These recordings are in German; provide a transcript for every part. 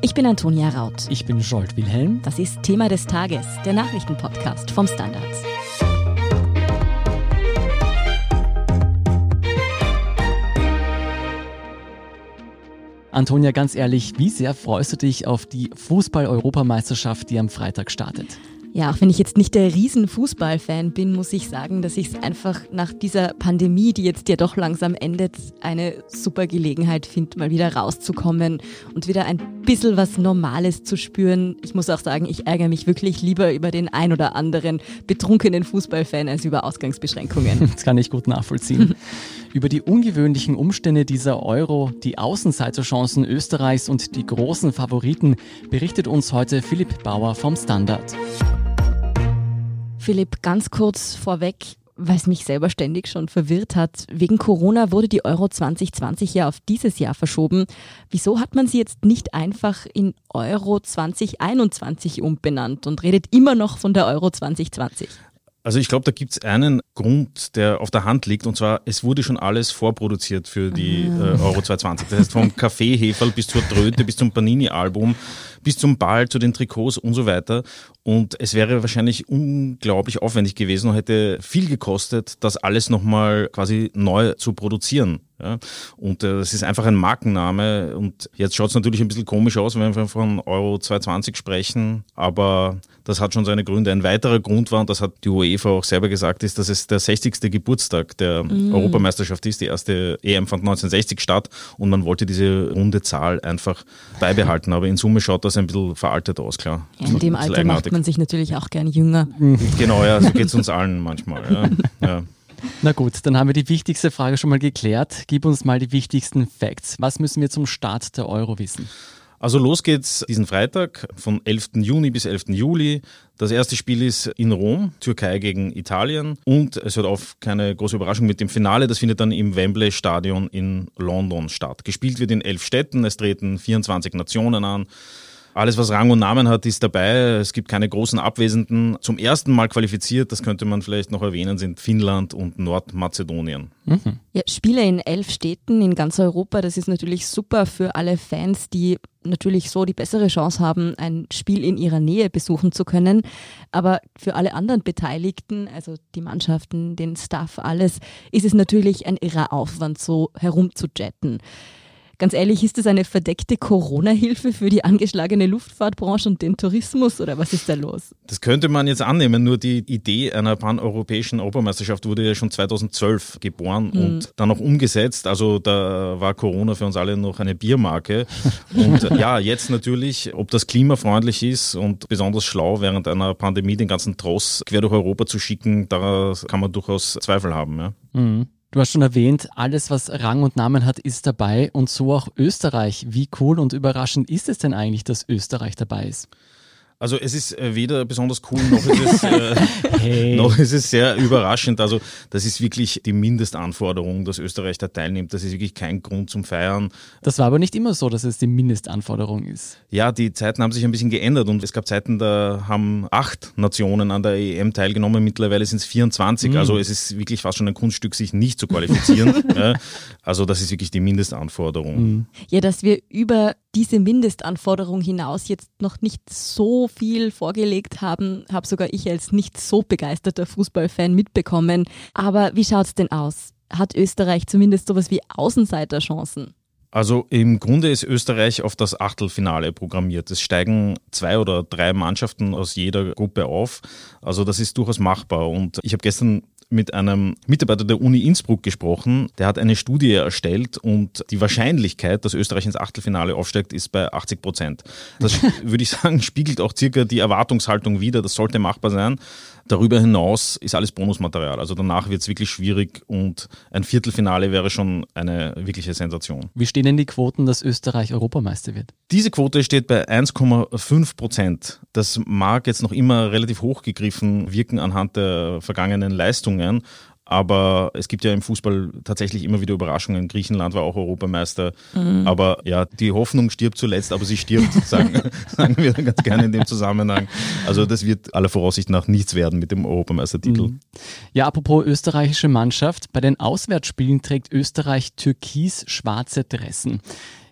Ich bin Antonia Raut. Ich bin Scholt Wilhelm. Das ist Thema des Tages, der Nachrichtenpodcast vom Standard. Antonia, ganz ehrlich, wie sehr freust du dich auf die Fußball-Europameisterschaft, die am Freitag startet? Ja, auch wenn ich jetzt nicht der Riesenfußballfan bin, muss ich sagen, dass ich es einfach nach dieser Pandemie, die jetzt ja doch langsam endet, eine super Gelegenheit finde, mal wieder rauszukommen und wieder ein bisschen was Normales zu spüren. Ich muss auch sagen, ich ärgere mich wirklich lieber über den ein oder anderen betrunkenen Fußballfan als über Ausgangsbeschränkungen. Das kann ich gut nachvollziehen. über die ungewöhnlichen Umstände dieser Euro, die Außenseiterchancen Österreichs und die großen Favoriten berichtet uns heute Philipp Bauer vom Standard. Philipp, ganz kurz vorweg, weil es mich selber ständig schon verwirrt hat. Wegen Corona wurde die Euro 2020 ja auf dieses Jahr verschoben. Wieso hat man sie jetzt nicht einfach in Euro 2021 umbenannt und redet immer noch von der Euro 2020? Also ich glaube, da gibt es einen Grund, der auf der Hand liegt, und zwar, es wurde schon alles vorproduziert für die ah. äh, Euro 220. Das heißt, vom Kaffeeheferl bis zur Tröte, bis zum Panini-Album, bis zum Ball, zu den Trikots und so weiter. Und es wäre wahrscheinlich unglaublich aufwendig gewesen und hätte viel gekostet, das alles nochmal quasi neu zu produzieren. Ja, und äh, das ist einfach ein Markenname. Und jetzt schaut es natürlich ein bisschen komisch aus, wenn wir von Euro 220 sprechen, aber das hat schon seine Gründe. Ein weiterer Grund war, und das hat die UEFA auch selber gesagt, ist, dass es der 60. Geburtstag der mm. Europameisterschaft ist. Die erste EM fand 1960 statt und man wollte diese runde Zahl einfach beibehalten. Aber in Summe schaut das ein bisschen veraltet aus, klar. Ja, in dem Alter macht man sich natürlich auch gern jünger. Genau, ja, so geht es uns allen manchmal. Ja. ja. Na gut, dann haben wir die wichtigste Frage schon mal geklärt. Gib uns mal die wichtigsten Facts. Was müssen wir zum Start der Euro wissen? Also los geht's diesen Freitag von 11. Juni bis 11. Juli. Das erste Spiel ist in Rom, Türkei gegen Italien. Und es hört auf keine große Überraschung mit dem Finale. Das findet dann im Wembley Stadion in London statt. Gespielt wird in elf Städten. Es treten 24 Nationen an. Alles, was Rang und Namen hat, ist dabei. Es gibt keine großen Abwesenden. Zum ersten Mal qualifiziert, das könnte man vielleicht noch erwähnen, sind Finnland und Nordmazedonien. Mhm. Ja, Spiele in elf Städten in ganz Europa, das ist natürlich super für alle Fans, die natürlich so die bessere Chance haben, ein Spiel in ihrer Nähe besuchen zu können. Aber für alle anderen Beteiligten, also die Mannschaften, den Staff, alles, ist es natürlich ein irrer Aufwand, so herumzujetten. Ganz ehrlich, ist das eine verdeckte Corona-Hilfe für die angeschlagene Luftfahrtbranche und den Tourismus oder was ist da los? Das könnte man jetzt annehmen, nur die Idee einer paneuropäischen Europameisterschaft wurde ja schon 2012 geboren hm. und dann noch umgesetzt. Also da war Corona für uns alle noch eine Biermarke. Und ja, jetzt natürlich, ob das klimafreundlich ist und besonders schlau während einer Pandemie den ganzen Tross quer durch Europa zu schicken, da kann man durchaus Zweifel haben. Ja. Mhm. Du hast schon erwähnt, alles, was Rang und Namen hat, ist dabei und so auch Österreich. Wie cool und überraschend ist es denn eigentlich, dass Österreich dabei ist? Also es ist äh, weder besonders cool noch ist es, äh, hey. noch ist es sehr überraschend. Also das ist wirklich die Mindestanforderung, dass Österreich da teilnimmt. Das ist wirklich kein Grund zum Feiern. Das war aber nicht immer so, dass es die Mindestanforderung ist. Ja, die Zeiten haben sich ein bisschen geändert und es gab Zeiten, da haben acht Nationen an der EM teilgenommen. Mittlerweile sind es 24. Mhm. Also es ist wirklich fast schon ein Kunststück, sich nicht zu qualifizieren. Also das ist wirklich die Mindestanforderung. Mhm. Ja, dass wir über diese Mindestanforderung hinaus jetzt noch nicht so viel vorgelegt haben, habe sogar ich als nicht so begeisterter Fußballfan mitbekommen. Aber wie schaut es denn aus? Hat Österreich zumindest sowas wie Außenseiterchancen? Also im Grunde ist Österreich auf das Achtelfinale programmiert. Es steigen zwei oder drei Mannschaften aus jeder Gruppe auf. Also das ist durchaus machbar. Und ich habe gestern mit einem Mitarbeiter der Uni Innsbruck gesprochen. Der hat eine Studie erstellt und die Wahrscheinlichkeit, dass Österreich ins Achtelfinale aufsteigt, ist bei 80 Prozent. Das würde ich sagen, spiegelt auch circa die Erwartungshaltung wider. Das sollte machbar sein. Darüber hinaus ist alles Bonusmaterial. Also danach wird es wirklich schwierig und ein Viertelfinale wäre schon eine wirkliche Sensation. Wie stehen denn die Quoten, dass Österreich Europameister wird? Diese Quote steht bei 1,5 Prozent. Das mag jetzt noch immer relativ hochgegriffen wirken anhand der vergangenen Leistungen, aber es gibt ja im Fußball tatsächlich immer wieder Überraschungen. Griechenland war auch Europameister. Mhm. Aber ja, die Hoffnung stirbt zuletzt, aber sie stirbt, sagen, sagen wir ganz gerne in dem Zusammenhang. Also das wird aller Voraussicht nach nichts werden mit dem Europameistertitel. Mhm. Ja, apropos österreichische Mannschaft. Bei den Auswärtsspielen trägt Österreich türkis-schwarze Dressen.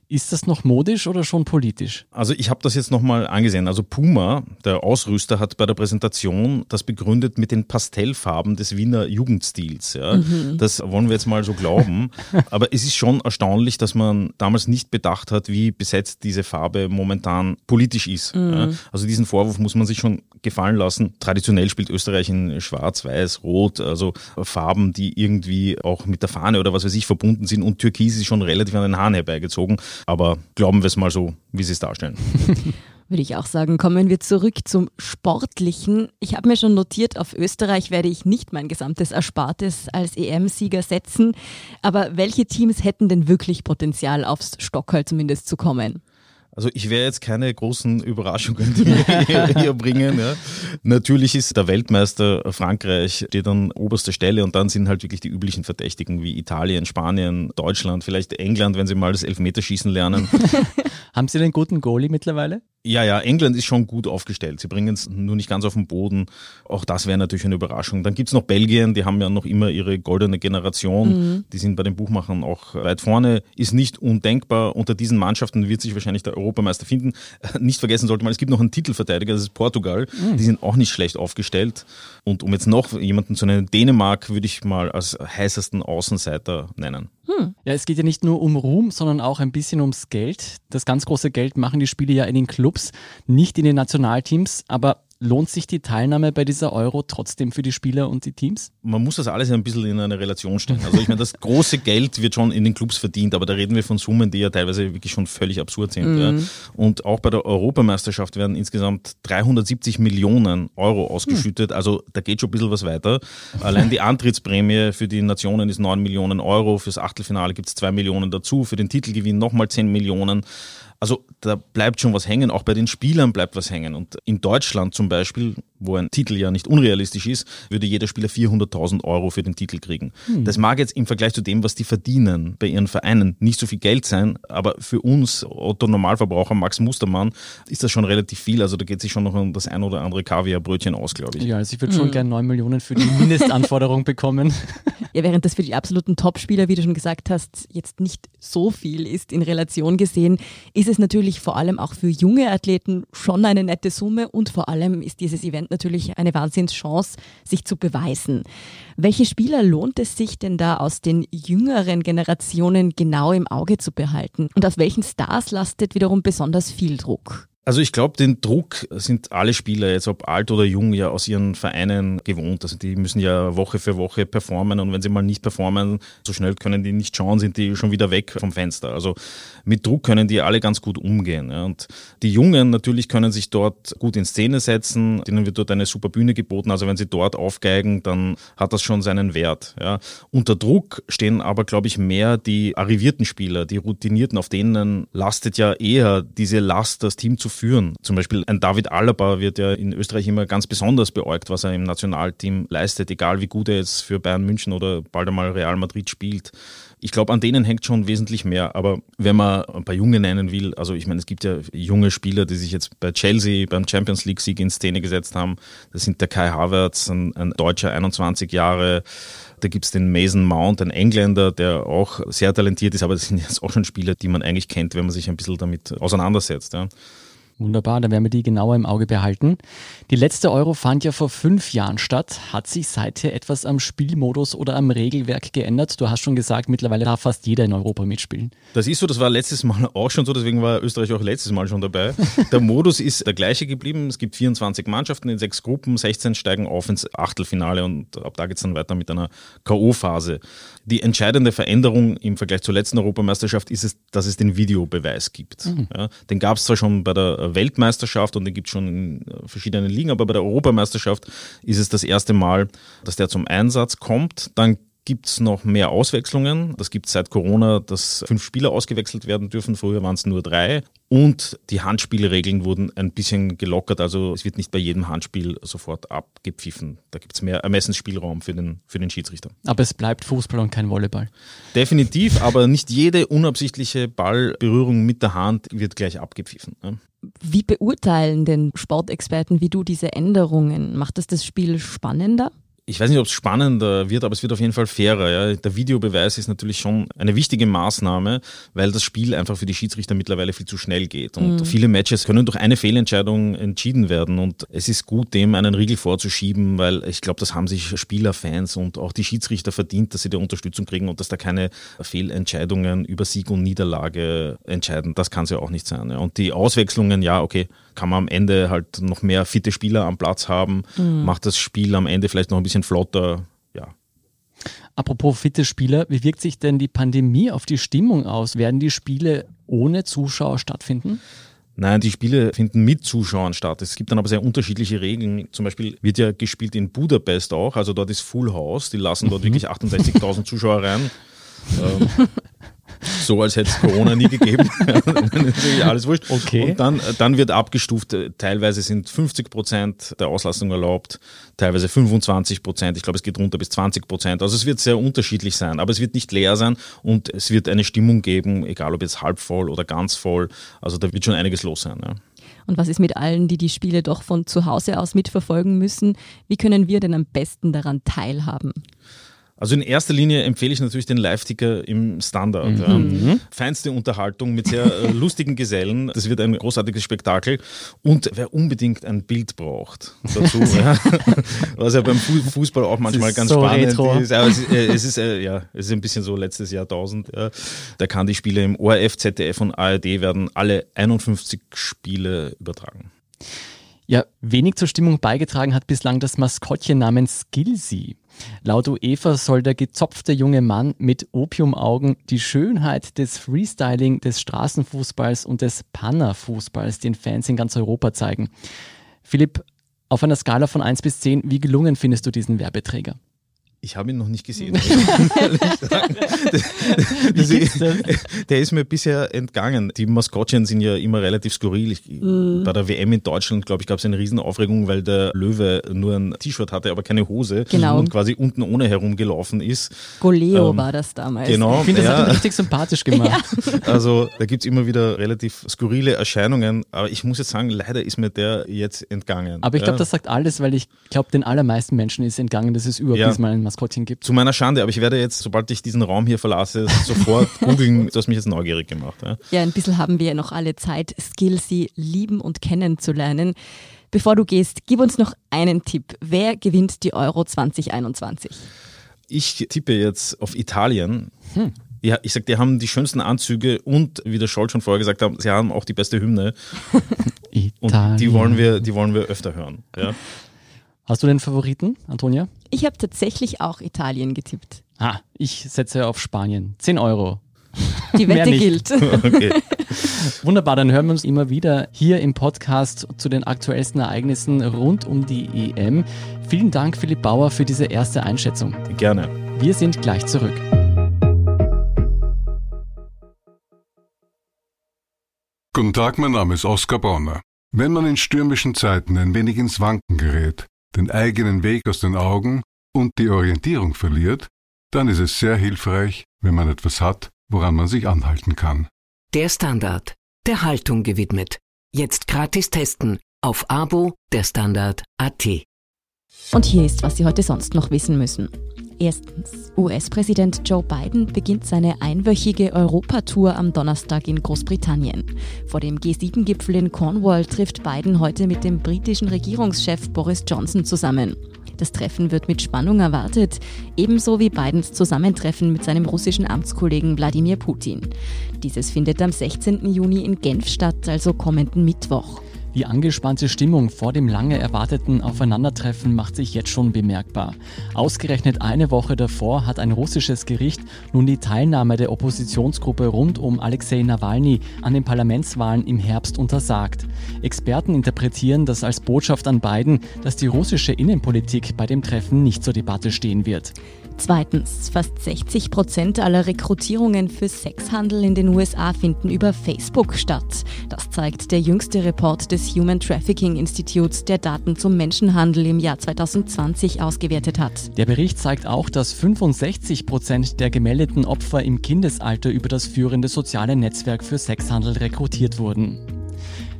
Ist das noch modisch oder schon politisch? Also ich habe das jetzt nochmal angesehen. Also Puma, der Ausrüster, hat bei der Präsentation das begründet mit den Pastellfarben des Wiener Jugendstils. Ja. Mhm. Das wollen wir jetzt mal so glauben. Aber es ist schon erstaunlich, dass man damals nicht bedacht hat, wie besetzt diese Farbe momentan politisch ist. Mhm. Ja. Also diesen Vorwurf muss man sich schon gefallen lassen. Traditionell spielt Österreich in Schwarz, Weiß, Rot, also Farben, die irgendwie auch mit der Fahne oder was weiß ich verbunden sind. Und Türkis ist schon relativ an den Haaren herbeigezogen. Aber glauben wir es mal so, wie sie es darstellen. Würde ich auch sagen, kommen wir zurück zum Sportlichen. Ich habe mir schon notiert, auf Österreich werde ich nicht mein gesamtes Erspartes als EM-Sieger setzen. Aber welche Teams hätten denn wirklich Potenzial, aufs Stockerl zumindest zu kommen? Also ich werde jetzt keine großen Überraschungen hier, hier bringen. Ja. Natürlich ist der Weltmeister Frankreich steht an oberster Stelle und dann sind halt wirklich die üblichen Verdächtigen wie Italien, Spanien, Deutschland, vielleicht England, wenn sie mal das Elfmeterschießen lernen. Haben Sie den guten Goalie mittlerweile? Ja, ja, England ist schon gut aufgestellt. Sie bringen es nur nicht ganz auf den Boden. Auch das wäre natürlich eine Überraschung. Dann gibt's noch Belgien, die haben ja noch immer ihre goldene Generation. Mhm. Die sind bei den Buchmachern auch weit vorne. Ist nicht undenkbar. Unter diesen Mannschaften wird sich wahrscheinlich der Europameister finden. Nicht vergessen sollte man, es gibt noch einen Titelverteidiger, das ist Portugal. Mhm. Die sind auch nicht schlecht aufgestellt. Und um jetzt noch jemanden zu nennen, Dänemark würde ich mal als heißesten Außenseiter nennen. Hm. Ja, es geht ja nicht nur um Ruhm, sondern auch ein bisschen ums Geld. Das ganz große Geld machen die Spiele ja in den Clubs, nicht in den Nationalteams. Aber Lohnt sich die Teilnahme bei dieser Euro trotzdem für die Spieler und die Teams? Man muss das alles ein bisschen in eine Relation stellen. Also ich meine, das große Geld wird schon in den Clubs verdient, aber da reden wir von Summen, die ja teilweise wirklich schon völlig absurd sind. Mhm. Ja. Und auch bei der Europameisterschaft werden insgesamt 370 Millionen Euro ausgeschüttet. Mhm. Also da geht schon ein bisschen was weiter. Allein die Antrittsprämie für die Nationen ist 9 Millionen Euro. Fürs Achtelfinale gibt es 2 Millionen dazu. Für den Titelgewinn nochmal 10 Millionen. Also da bleibt schon was hängen, auch bei den Spielern bleibt was hängen. Und in Deutschland zum Beispiel, wo ein Titel ja nicht unrealistisch ist, würde jeder Spieler 400.000 Euro für den Titel kriegen. Hm. Das mag jetzt im Vergleich zu dem, was die verdienen bei ihren Vereinen, nicht so viel Geld sein, aber für uns, Otto Normalverbraucher, Max Mustermann, ist das schon relativ viel. Also da geht sich schon noch um das ein oder andere Kaviarbrötchen aus, glaube ich. Ja, also ich würde schon hm. gerne 9 Millionen für die Mindestanforderung bekommen. Ja, während das für die absoluten Topspieler, wie du schon gesagt hast, jetzt nicht so viel ist in Relation gesehen, ist es natürlich vor allem auch für junge Athleten schon eine nette Summe und vor allem ist dieses Event natürlich eine Wahnsinnschance, sich zu beweisen. Welche Spieler lohnt es sich denn da aus den jüngeren Generationen genau im Auge zu behalten? Und auf welchen Stars lastet wiederum besonders viel Druck? Also ich glaube, den Druck sind alle Spieler, jetzt ob alt oder jung, ja aus ihren Vereinen gewohnt. Also die müssen ja Woche für Woche performen und wenn sie mal nicht performen, so schnell können die nicht schauen, sind die schon wieder weg vom Fenster. Also mit Druck können die alle ganz gut umgehen. Und die Jungen natürlich können sich dort gut in Szene setzen, denen wird dort eine super Bühne geboten. Also wenn sie dort aufgeigen, dann hat das schon seinen Wert. Ja. Unter Druck stehen aber, glaube ich, mehr die arrivierten Spieler, die Routinierten, auf denen lastet ja eher diese Last, das Team zu führen. Zum Beispiel ein David Alaba wird ja in Österreich immer ganz besonders beäugt, was er im Nationalteam leistet, egal wie gut er jetzt für Bayern München oder bald einmal Real Madrid spielt. Ich glaube, an denen hängt schon wesentlich mehr. Aber wenn man ein paar Junge nennen will, also ich meine, es gibt ja junge Spieler, die sich jetzt bei Chelsea beim Champions League-Sieg in Szene gesetzt haben. Das sind der Kai Havertz, ein, ein Deutscher, 21 Jahre. Da gibt's den Mason Mount, ein Engländer, der auch sehr talentiert ist, aber das sind jetzt auch schon Spieler, die man eigentlich kennt, wenn man sich ein bisschen damit auseinandersetzt. Ja. Wunderbar, da werden wir die genauer im Auge behalten. Die letzte Euro fand ja vor fünf Jahren statt. Hat sich seither etwas am Spielmodus oder am Regelwerk geändert? Du hast schon gesagt, mittlerweile darf fast jeder in Europa mitspielen. Das ist so, das war letztes Mal auch schon so, deswegen war Österreich auch letztes Mal schon dabei. Der Modus ist der gleiche geblieben. Es gibt 24 Mannschaften in sechs Gruppen, 16 steigen auf ins Achtelfinale und ab da geht's dann weiter mit einer K.O.-Phase. Die entscheidende Veränderung im Vergleich zur letzten Europameisterschaft ist es, dass es den Videobeweis gibt. Mhm. Ja, den gab es zwar schon bei der Weltmeisterschaft und den gibt es schon in äh, verschiedenen Ligen, aber bei der Europameisterschaft ist es das erste Mal, dass der zum Einsatz kommt. Dann gibt es noch mehr Auswechslungen. Das gibt es seit Corona, dass fünf Spieler ausgewechselt werden dürfen. Früher waren es nur drei. Und die Handspielregeln wurden ein bisschen gelockert. Also es wird nicht bei jedem Handspiel sofort abgepfiffen. Da gibt es mehr Ermessensspielraum für den, für den Schiedsrichter. Aber es bleibt Fußball und kein Volleyball. Definitiv, aber nicht jede unabsichtliche Ballberührung mit der Hand wird gleich abgepfiffen. Wie beurteilen denn Sportexperten wie du diese Änderungen? Macht das das Spiel spannender? Ich weiß nicht, ob es spannender wird, aber es wird auf jeden Fall fairer. Ja. Der Videobeweis ist natürlich schon eine wichtige Maßnahme, weil das Spiel einfach für die Schiedsrichter mittlerweile viel zu schnell geht. Und mhm. viele Matches können durch eine Fehlentscheidung entschieden werden. Und es ist gut, dem einen Riegel vorzuschieben, weil ich glaube, das haben sich Spieler, Fans und auch die Schiedsrichter verdient, dass sie die Unterstützung kriegen und dass da keine Fehlentscheidungen über Sieg und Niederlage entscheiden. Das kann es ja auch nicht sein. Ja. Und die Auswechslungen, ja, okay, kann man am Ende halt noch mehr fitte Spieler am Platz haben, mhm. macht das Spiel am Ende vielleicht noch ein bisschen flotter, ja. Apropos fitte Spieler, wie wirkt sich denn die Pandemie auf die Stimmung aus? Werden die Spiele ohne Zuschauer stattfinden? Nein, die Spiele finden mit Zuschauern statt. Es gibt dann aber sehr unterschiedliche Regeln. Zum Beispiel wird ja gespielt in Budapest auch, also dort ist Full House. Die lassen dort mhm. wirklich 68.000 Zuschauer rein. Ähm, so als hätte es Corona nie gegeben. alles wurscht. Okay. Und dann, dann wird abgestuft, teilweise sind 50 Prozent der Auslastung erlaubt, teilweise 25 Prozent. Ich glaube, es geht runter bis 20 Prozent. Also es wird sehr unterschiedlich sein, aber es wird nicht leer sein und es wird eine Stimmung geben, egal ob jetzt halb voll oder ganz voll. Also da wird schon einiges los sein. Ja. Und was ist mit allen, die die Spiele doch von zu Hause aus mitverfolgen müssen? Wie können wir denn am besten daran teilhaben? Also in erster Linie empfehle ich natürlich den Live-Ticker im Standard. Mhm. Mhm. Feinste Unterhaltung mit sehr äh, lustigen Gesellen. Das wird ein großartiges Spektakel. Und wer unbedingt ein Bild braucht dazu, ja, was ja beim Fußball auch manchmal ganz so spannend retro. ist. Aber es, ist, äh, es ist äh, ja, es ist ein bisschen so letztes Jahrtausend. Ja. Da kann die Spiele im ORF, ZDF und ARD werden alle 51 Spiele übertragen. Ja, wenig zur Stimmung beigetragen hat bislang das Maskottchen namens Skillsy. Laut UEFA soll der gezopfte junge Mann mit Opiumaugen die Schönheit des Freestyling, des Straßenfußballs und des Panna-Fußballs den Fans in ganz Europa zeigen. Philipp, auf einer Skala von 1 bis 10, wie gelungen findest du diesen Werbeträger? Ich habe ihn noch nicht gesehen. der ist mir bisher entgangen. Die Maskottchen sind ja immer relativ skurril. Ich, mm. Bei der WM in Deutschland, glaube ich, gab es eine Riesenaufregung, weil der Löwe nur ein T-Shirt hatte, aber keine Hose genau. und quasi unten ohne herumgelaufen ist. Goleo ähm, war das damals. Genau. Ich finde, das ja. hat ihn richtig sympathisch gemacht. Ja. Also da gibt es immer wieder relativ skurrile Erscheinungen, aber ich muss jetzt sagen, leider ist mir der jetzt entgangen. Aber ich glaube, ja. das sagt alles, weil ich glaube, den allermeisten Menschen ist entgangen, dass es überhaupt ja. mal ein Maskottchen gibt. Zu meiner Schande, aber ich werde jetzt, sobald ich diesen Raum hier verlasse, sofort googeln. Du hast mich jetzt neugierig gemacht. Ja, ja ein bisschen haben wir ja noch alle Zeit, Skills sie lieben und kennenzulernen. Bevor du gehst, gib uns noch einen Tipp. Wer gewinnt die Euro 2021? Ich tippe jetzt auf Italien. Hm. Ja, ich sag, die haben die schönsten Anzüge und, wie der Scholz schon vorher gesagt hat, sie haben auch die beste Hymne. Italien. Und die wollen wir, die wollen wir öfter hören. Ja. Hast du den Favoriten, Antonia? Ich habe tatsächlich auch Italien getippt. Ah, ich setze auf Spanien. 10 Euro. Die Wette gilt. okay. Wunderbar, dann hören wir uns immer wieder hier im Podcast zu den aktuellsten Ereignissen rund um die EM. Vielen Dank, Philipp Bauer, für diese erste Einschätzung. Gerne. Wir sind gleich zurück. Guten Tag, mein Name ist Oskar Bonner. Wenn man in stürmischen Zeiten ein wenig ins Wanken gerät, den eigenen Weg aus den Augen und die Orientierung verliert, dann ist es sehr hilfreich, wenn man etwas hat, woran man sich anhalten kann. Der Standard, der Haltung gewidmet. Jetzt gratis testen auf Abo der Standard AT. Und hier ist, was Sie heute sonst noch wissen müssen. Erstens. US-Präsident Joe Biden beginnt seine einwöchige Europatour am Donnerstag in Großbritannien. Vor dem G7-Gipfel in Cornwall trifft Biden heute mit dem britischen Regierungschef Boris Johnson zusammen. Das Treffen wird mit Spannung erwartet, ebenso wie Bidens Zusammentreffen mit seinem russischen Amtskollegen Wladimir Putin. Dieses findet am 16. Juni in Genf statt, also kommenden Mittwoch. Die angespannte Stimmung vor dem lange erwarteten Aufeinandertreffen macht sich jetzt schon bemerkbar. Ausgerechnet eine Woche davor hat ein russisches Gericht nun die Teilnahme der Oppositionsgruppe rund um Alexei Nawalny an den Parlamentswahlen im Herbst untersagt. Experten interpretieren das als Botschaft an Biden, dass die russische Innenpolitik bei dem Treffen nicht zur Debatte stehen wird. Zweitens, fast 60 Prozent aller Rekrutierungen für Sexhandel in den USA finden über Facebook statt. Das zeigt der jüngste Report des Human Trafficking Institutes, der Daten zum Menschenhandel im Jahr 2020 ausgewertet hat. Der Bericht zeigt auch, dass 65 Prozent der gemeldeten Opfer im Kindesalter über das führende soziale Netzwerk für Sexhandel rekrutiert wurden.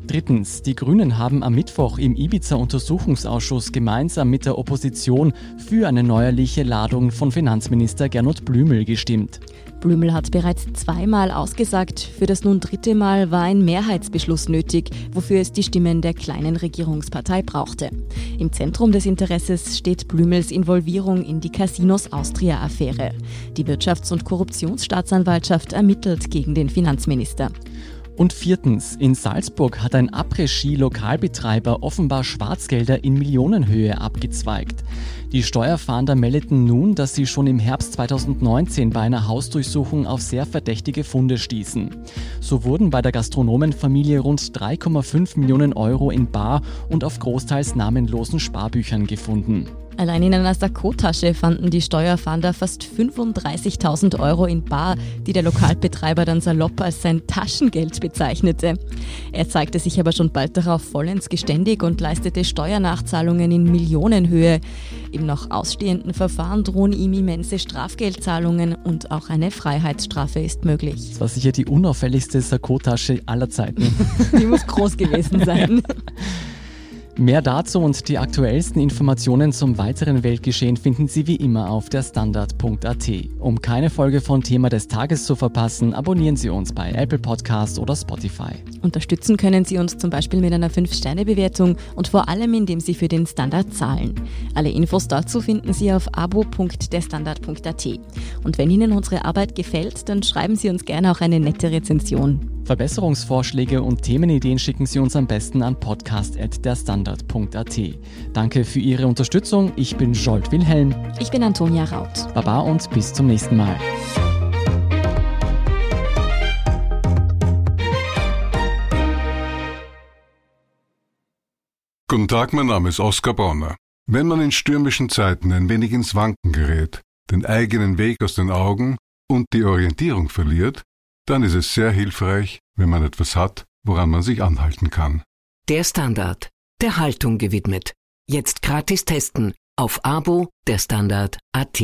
Drittens, die Grünen haben am Mittwoch im Ibiza-Untersuchungsausschuss gemeinsam mit der Opposition für eine neuerliche Ladung von Finanzminister Gernot Blümel gestimmt. Blümel hat bereits zweimal ausgesagt. Für das nun dritte Mal war ein Mehrheitsbeschluss nötig, wofür es die Stimmen der kleinen Regierungspartei brauchte. Im Zentrum des Interesses steht Blümels Involvierung in die Casinos Austria-Affäre. Die Wirtschafts- und Korruptionsstaatsanwaltschaft ermittelt gegen den Finanzminister. Und viertens, in Salzburg hat ein Après-Ski-Lokalbetreiber offenbar Schwarzgelder in Millionenhöhe abgezweigt. Die Steuerfahnder meldeten nun, dass sie schon im Herbst 2019 bei einer Hausdurchsuchung auf sehr verdächtige Funde stießen. So wurden bei der Gastronomenfamilie rund 3,5 Millionen Euro in Bar und auf großteils namenlosen Sparbüchern gefunden. Allein in einer Sakkotasche fanden die Steuerfahnder fast 35.000 Euro in Bar, die der Lokalbetreiber dann salopp als sein Taschengeld bezeichnete. Er zeigte sich aber schon bald darauf vollends geständig und leistete Steuernachzahlungen in Millionenhöhe. Im noch ausstehenden Verfahren drohen ihm immense Strafgeldzahlungen und auch eine Freiheitsstrafe ist möglich. Das war sicher die unauffälligste Sakkotasche aller Zeiten. die muss groß gewesen sein. Mehr dazu und die aktuellsten Informationen zum weiteren Weltgeschehen finden Sie wie immer auf der Standard.at. Um keine Folge von Thema des Tages zu verpassen, abonnieren Sie uns bei Apple Podcast oder Spotify. Unterstützen können Sie uns zum Beispiel mit einer 5-Sterne-Bewertung und vor allem, indem Sie für den Standard zahlen. Alle Infos dazu finden Sie auf abo.derstandard.at. Und wenn Ihnen unsere Arbeit gefällt, dann schreiben Sie uns gerne auch eine nette Rezension. Verbesserungsvorschläge und Themenideen schicken Sie uns am besten an podcast.derstandard.at. Danke für Ihre Unterstützung. Ich bin Jolt Wilhelm. Ich bin Antonia Raut. Baba und bis zum nächsten Mal. Guten Tag, mein Name ist Oskar Bonner. Wenn man in stürmischen Zeiten ein wenig ins Wanken gerät, den eigenen Weg aus den Augen und die Orientierung verliert, dann ist es sehr hilfreich, wenn man etwas hat, woran man sich anhalten kann. Der Standard, der Haltung gewidmet. Jetzt gratis testen auf Abo der Standard.at.